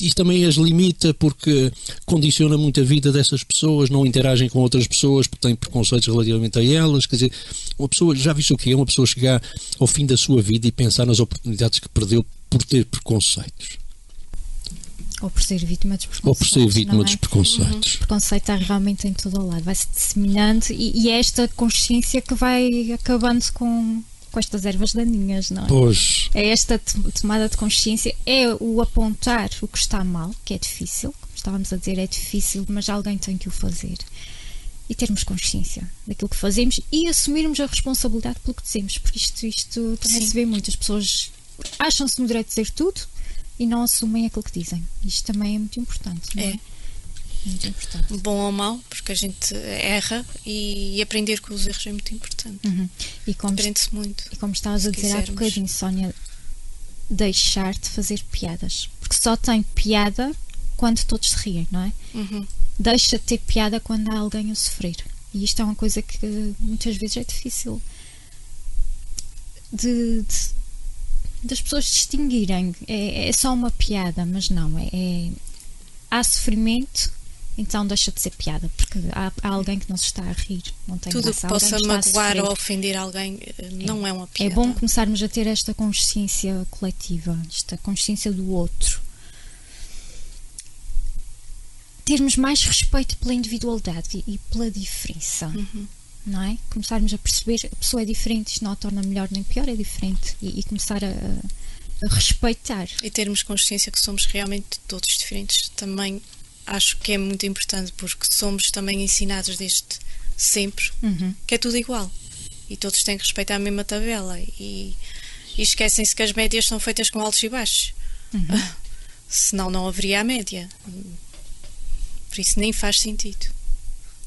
Isso também as limita porque condiciona muito a vida dessas pessoas, não interagem com outras pessoas porque têm preconceitos relativamente a elas. Quer dizer, uma pessoa, já viste o que é? Uma pessoa chegar ao fim da sua vida e pensar nas oportunidades que perdeu por ter preconceitos. Ou por ser vítima dos preconceitos. Ou por ser vítima é? dos preconceitos. O preconceito está realmente em todo o lado, vai-se disseminando e, e é esta consciência que vai acabando com, com estas ervas daninhas, não é? Pois, É esta to- tomada de consciência, é o apontar o que está mal, que é difícil, como estávamos a dizer, é difícil, mas alguém tem que o fazer. E termos consciência daquilo que fazemos e assumirmos a responsabilidade pelo que dizemos, porque isto, isto também Sim. se vê muito. As pessoas acham-se no direito de dizer tudo e não assumem aquilo que dizem. Isto também é muito importante. Não é? É. Muito importante. Bom ou mau, porque a gente erra e, e aprender com os erros é muito importante. Uhum. E como Aprende-se muito. E como estavas a dizer há quisermos. bocadinho, Sónia, deixar de fazer piadas. Porque só tem piada quando todos se riem, não é? Uhum. Deixa de ter piada quando há alguém a sofrer. E isto é uma coisa que muitas vezes é difícil de, de- das pessoas distinguirem. É, é só uma piada, mas não. É, é- há sofrimento, então deixa de ser piada, porque há, há alguém que não se está a rir. Não tem Tudo que graça. Alguém possa magoar ou ofender alguém eh, não é uma É piada. bom começarmos a ter esta consciência coletiva, esta consciência do outro. Termos mais respeito pela individualidade e pela diferença, Uhum. não é? Começarmos a perceber a pessoa é diferente, isto não a torna melhor nem pior, é diferente. E, e começar a, a respeitar. E termos consciência que somos realmente todos diferentes também acho que é muito importante porque somos também ensinados desde sempre Uhum. que é tudo igual. E todos têm que respeitar a mesma tabela. E, e esquecem-se que as médias são feitas com altos e baixos. [LAUGHS] Senão não haveria a média. Por isso nem faz sentido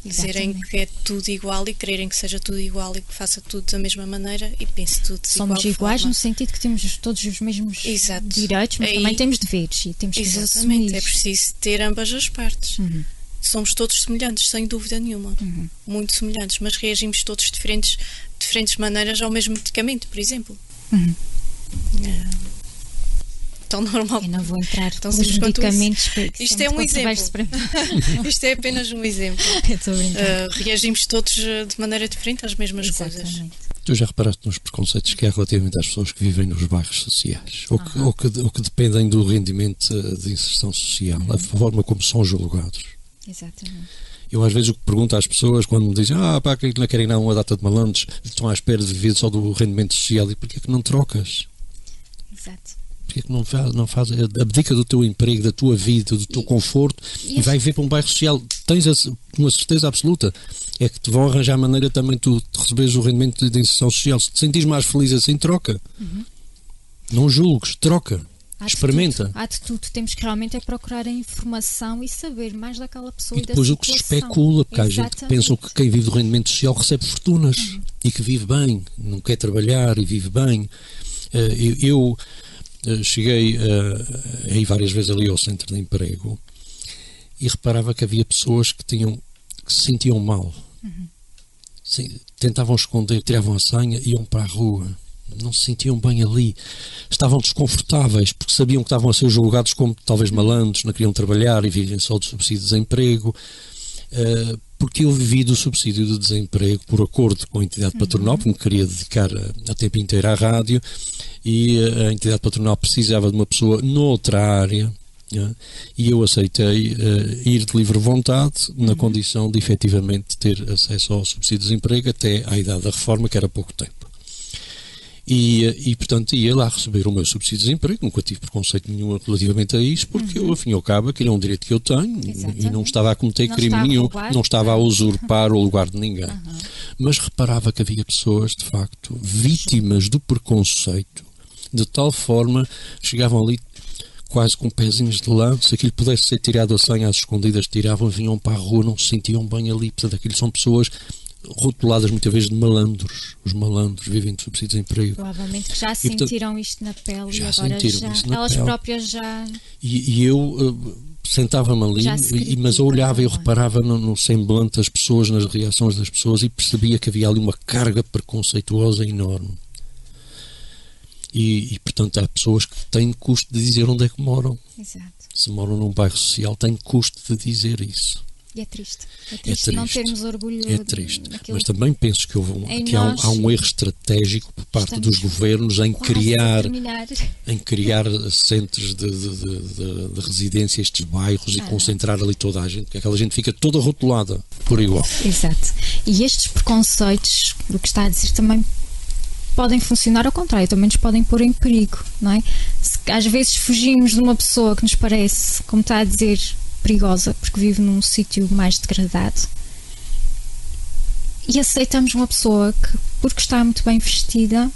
dizerem Exatamente. que é tudo igual e quererem que seja tudo igual e que faça tudo da mesma maneira e pense tudo de Somos iguais forma. no sentido que temos todos os mesmos Exato. direitos, mas Aí- também temos deveres e temos que Exatamente, assumir. é preciso ter ambas as partes. Uhum. Somos todos semelhantes, sem dúvida nenhuma. Muito semelhantes, mas reagimos todos diferentes, diferentes maneiras ao mesmo medicamento, por exemplo. Uhum. É. Tão normal. Eu não vou entrar pelos simples quanto medicamentos. porque Isto é um exemplo. [LAUGHS] Isto é apenas um exemplo. [LAUGHS] Uh, reagimos todos uh, de maneira diferente às mesmas coisas. Exatamente. tu já reparaste nos preconceitos que há relativamente às pessoas que vivem nos bairros sociais ou que, ou que, ou que dependem do rendimento de inserção social, a forma como são julgados. Exatamente. Eu às vezes o que pergunto às pessoas quando me dizem ah pá, que não querem dar uma data de malandros estão à espera de viver só do rendimento social e porquê é que não trocas? Exato. Porquê que não faz, não faz abdica do teu emprego, da tua vida, do teu conforto e e, vai ver para um bairro social? Tens uma certeza absoluta. É que te vão arranjar maneira também tu receberes o rendimento de inserção social. Se te sentires mais feliz assim, troca. Não julgues, troca. Experimenta. há de tudo. Temos que realmente é procurar a informação e saber mais daquela pessoa E e, depois o que se especula, porque há gente que Exatamente. pensa que quem vive do rendimento social recebe fortunas e que vive bem, não quer trabalhar e vive bem. Eh, eu eu, cheguei eh, a ir várias vezes ali ao centro de emprego e reparava que havia pessoas que tinham que se sentiam mal. Sim, tentavam esconder, tiravam a senha e iam para a rua. Não se sentiam bem ali. Estavam desconfortáveis porque sabiam que estavam a ser julgados como talvez malandros, não queriam trabalhar e vivem só de subsídio de desemprego. Uh, porque eu vivi do subsídio de desemprego por acordo com a entidade patronal, porque me queria dedicar a, a tempo inteiro à rádio e uh, a entidade patronal precisava de uma pessoa noutra área né? e eu aceitei uh, ir de livre vontade na condição de efetivamente ter acesso ao subsídio de desemprego até à idade da reforma, que era pouco tempo. E, e, portanto, ia lá receber o meu subsídio de desemprego. Nunca tive preconceito nenhum relativamente a isso, porque eu, afim ao cabo, aquilo é um direito que eu tenho e não estava a cometer Não crime nenhum, roubar. não estava a usurpar o lugar de ninguém. Mas reparava que havia pessoas, de facto, vítimas do preconceito, de tal forma chegavam ali quase com pezinhos de lã, se aquilo pudesse ser tirado a senha às escondidas, tiravam, vinham para a rua, não se sentiam bem ali. Portanto, aquilo são pessoas rotuladas muitas vezes de malandros. Os malandros vivem de subsídio de desemprego. Provavelmente já portanto, sentiram isto na pele já e agora sentiram já, isso na elas pele. próprias já. E, e eu uh, sentava-me ali, e, mas eu olhava e eu reparava no, no semblante das pessoas, nas reações das pessoas e percebia que havia ali uma carga preconceituosa enorme. E, e, portanto há pessoas que têm custo de dizer onde é que moram. Exato. Se moram num bairro social, têm custo de dizer isso. E é triste. É triste, É não triste. termos orgulho É triste. daquilo Mas também penso que, houve que há, um, há um erro estratégico por parte dos governos em criar em criar centros de, de, de, de- residência estes bairros e Ah. concentrar ali toda a gente, porque aquela gente fica toda rotulada por igual. Exato. E estes preconceitos, do que está a dizer, também podem funcionar ao contrário, também nos podem pôr em perigo, não é? Se, às vezes fugimos de uma pessoa que nos parece, como está a dizer, perigosa, porque vive num sítio mais degradado. E aceitamos uma pessoa que, porque está muito bem vestida,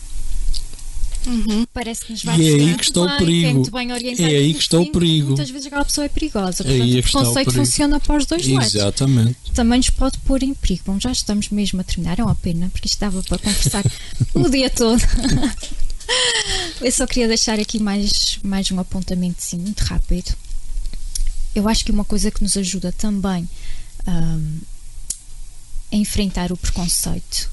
parece que nos vai E é aí que está o muito bem, que perigo. É. É aí que está o perigo. Muitas vezes aquela pessoa é perigosa. É Portanto, é o o funciona para os dois lados Exatamente. também nos pode pôr em perigo. Bom, já estamos mesmo a terminar, é uma pena, porque isto dava para conversar [LAUGHS] o dia todo. Eu só queria deixar aqui mais, mais um apontamento sim, muito rápido. Eu acho que uma coisa que nos ajuda também hum, a enfrentar o preconceito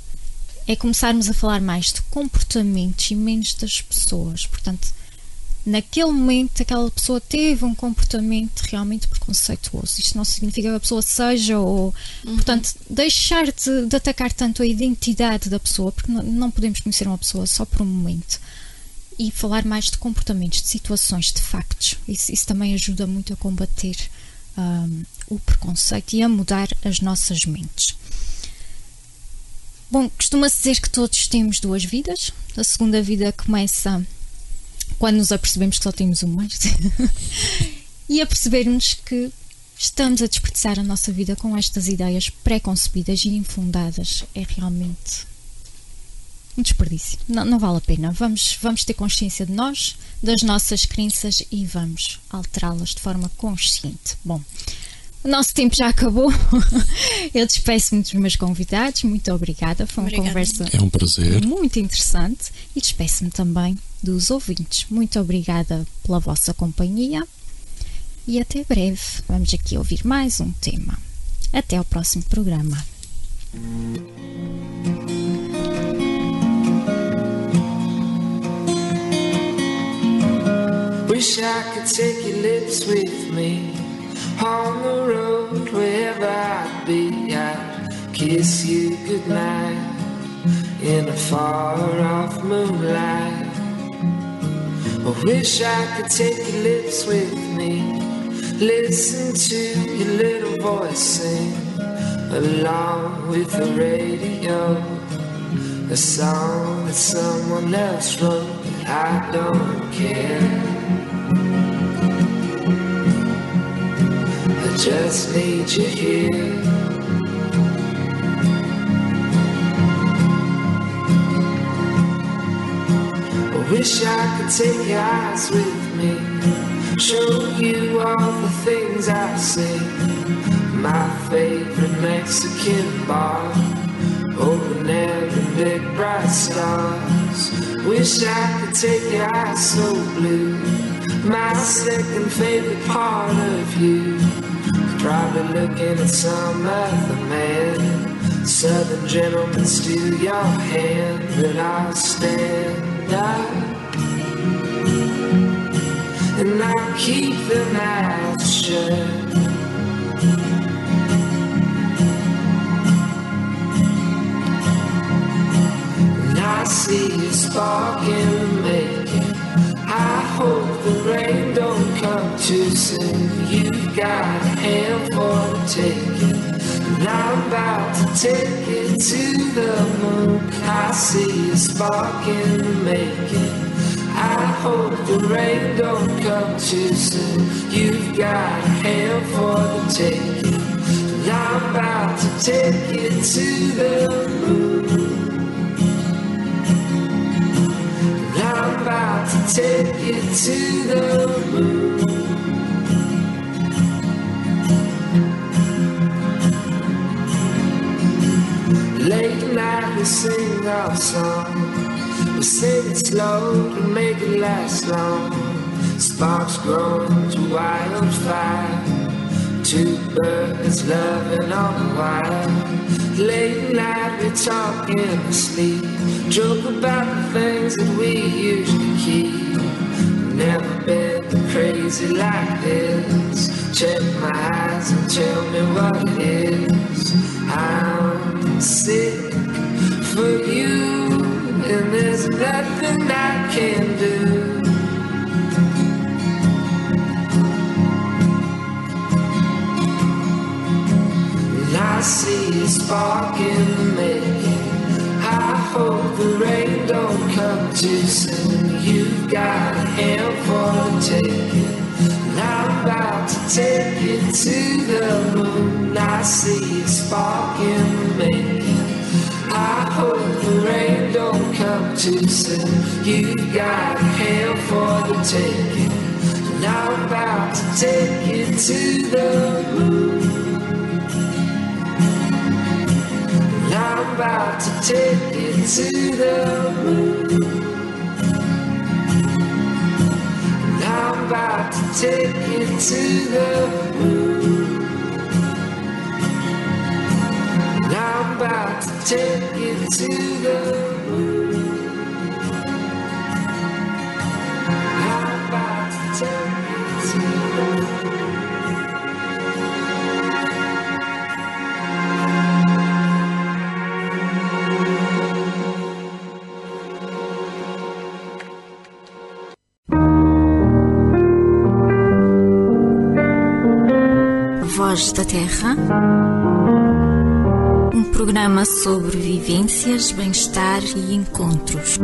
é começarmos a falar mais de comportamentos e menos das pessoas. Portanto, naquele momento aquela pessoa teve um comportamento realmente preconceituoso. Isto não significa que a pessoa seja ou. Portanto, deixar de, de atacar tanto a identidade da pessoa, porque não, não podemos conhecer uma pessoa só por um momento. E falar mais de comportamentos, de situações, de factos. Isso, isso também ajuda muito a combater hum, o preconceito e a mudar as nossas mentes. Bom, costuma-se dizer que todos temos duas vidas. A segunda vida começa quando nos apercebemos que só temos uma [LAUGHS] e a percebermos que estamos a desperdiçar a nossa vida com estas ideias pré-concebidas e infundadas é realmente um desperdício. Não, não vale a pena. Vamos, vamos ter consciência de nós, das nossas crenças e vamos alterá-las de forma consciente. Bom, o nosso tempo já acabou. [LAUGHS] Eu despeço-me dos meus convidados. Muito obrigada. Foi uma Obrigada. conversa É um prazer. muito interessante e despeço-me também dos ouvintes. Muito obrigada pela vossa companhia e até breve. Vamos aqui ouvir mais um tema. Até ao próximo programa. Wish I could take your lips with me on the road wherever I'd be. I'd kiss you goodnight in a far off moonlight. I wish I could take your lips with me, listen to your little voice sing along with the radio. A song that someone else wrote. I don't care. Just need you here. I wish I could take your eyes with me, show you all the things I see. My favorite Mexican bar, open air and big bright stars. Wish I could take your eyes so blue. My second favorite part of you. Probably looking at some other man. Southern gentlemen steal your hand, but I'll stand up. And I'll keep the mouth shut. I see you sparking making. I hope too soon. You've got a hand for the taking. And I'm about to take it to the moon. I see you sparking and making. I hope the rain don't come too soon. You've got a hand for the taking. And I'm about to take it to the moon. I'm about to take it to the moon. We sing our song. We sing it slow to make it last long. Sparks growing to wildfire. Two birds loving on the wire. Late night we talk in our sleep. Joke about the things that we usually keep. Never been crazy like this. Check my eyes and tell me what it is. I'm sick for you, and there's nothing I can do. And I see a spark in making. I hope the rain don't come too soon. You've got a hand for the taking. And I'm about to take it to the moon. I see a spark in too soon. You've got hand for the taking. And I'm about to take it to the moon. And I'm about to take it to the moon. And I'm about to take it to the moon. And I'm about to take it to the moon. Terra. Um programa sobre vivências, bem-estar e encontros.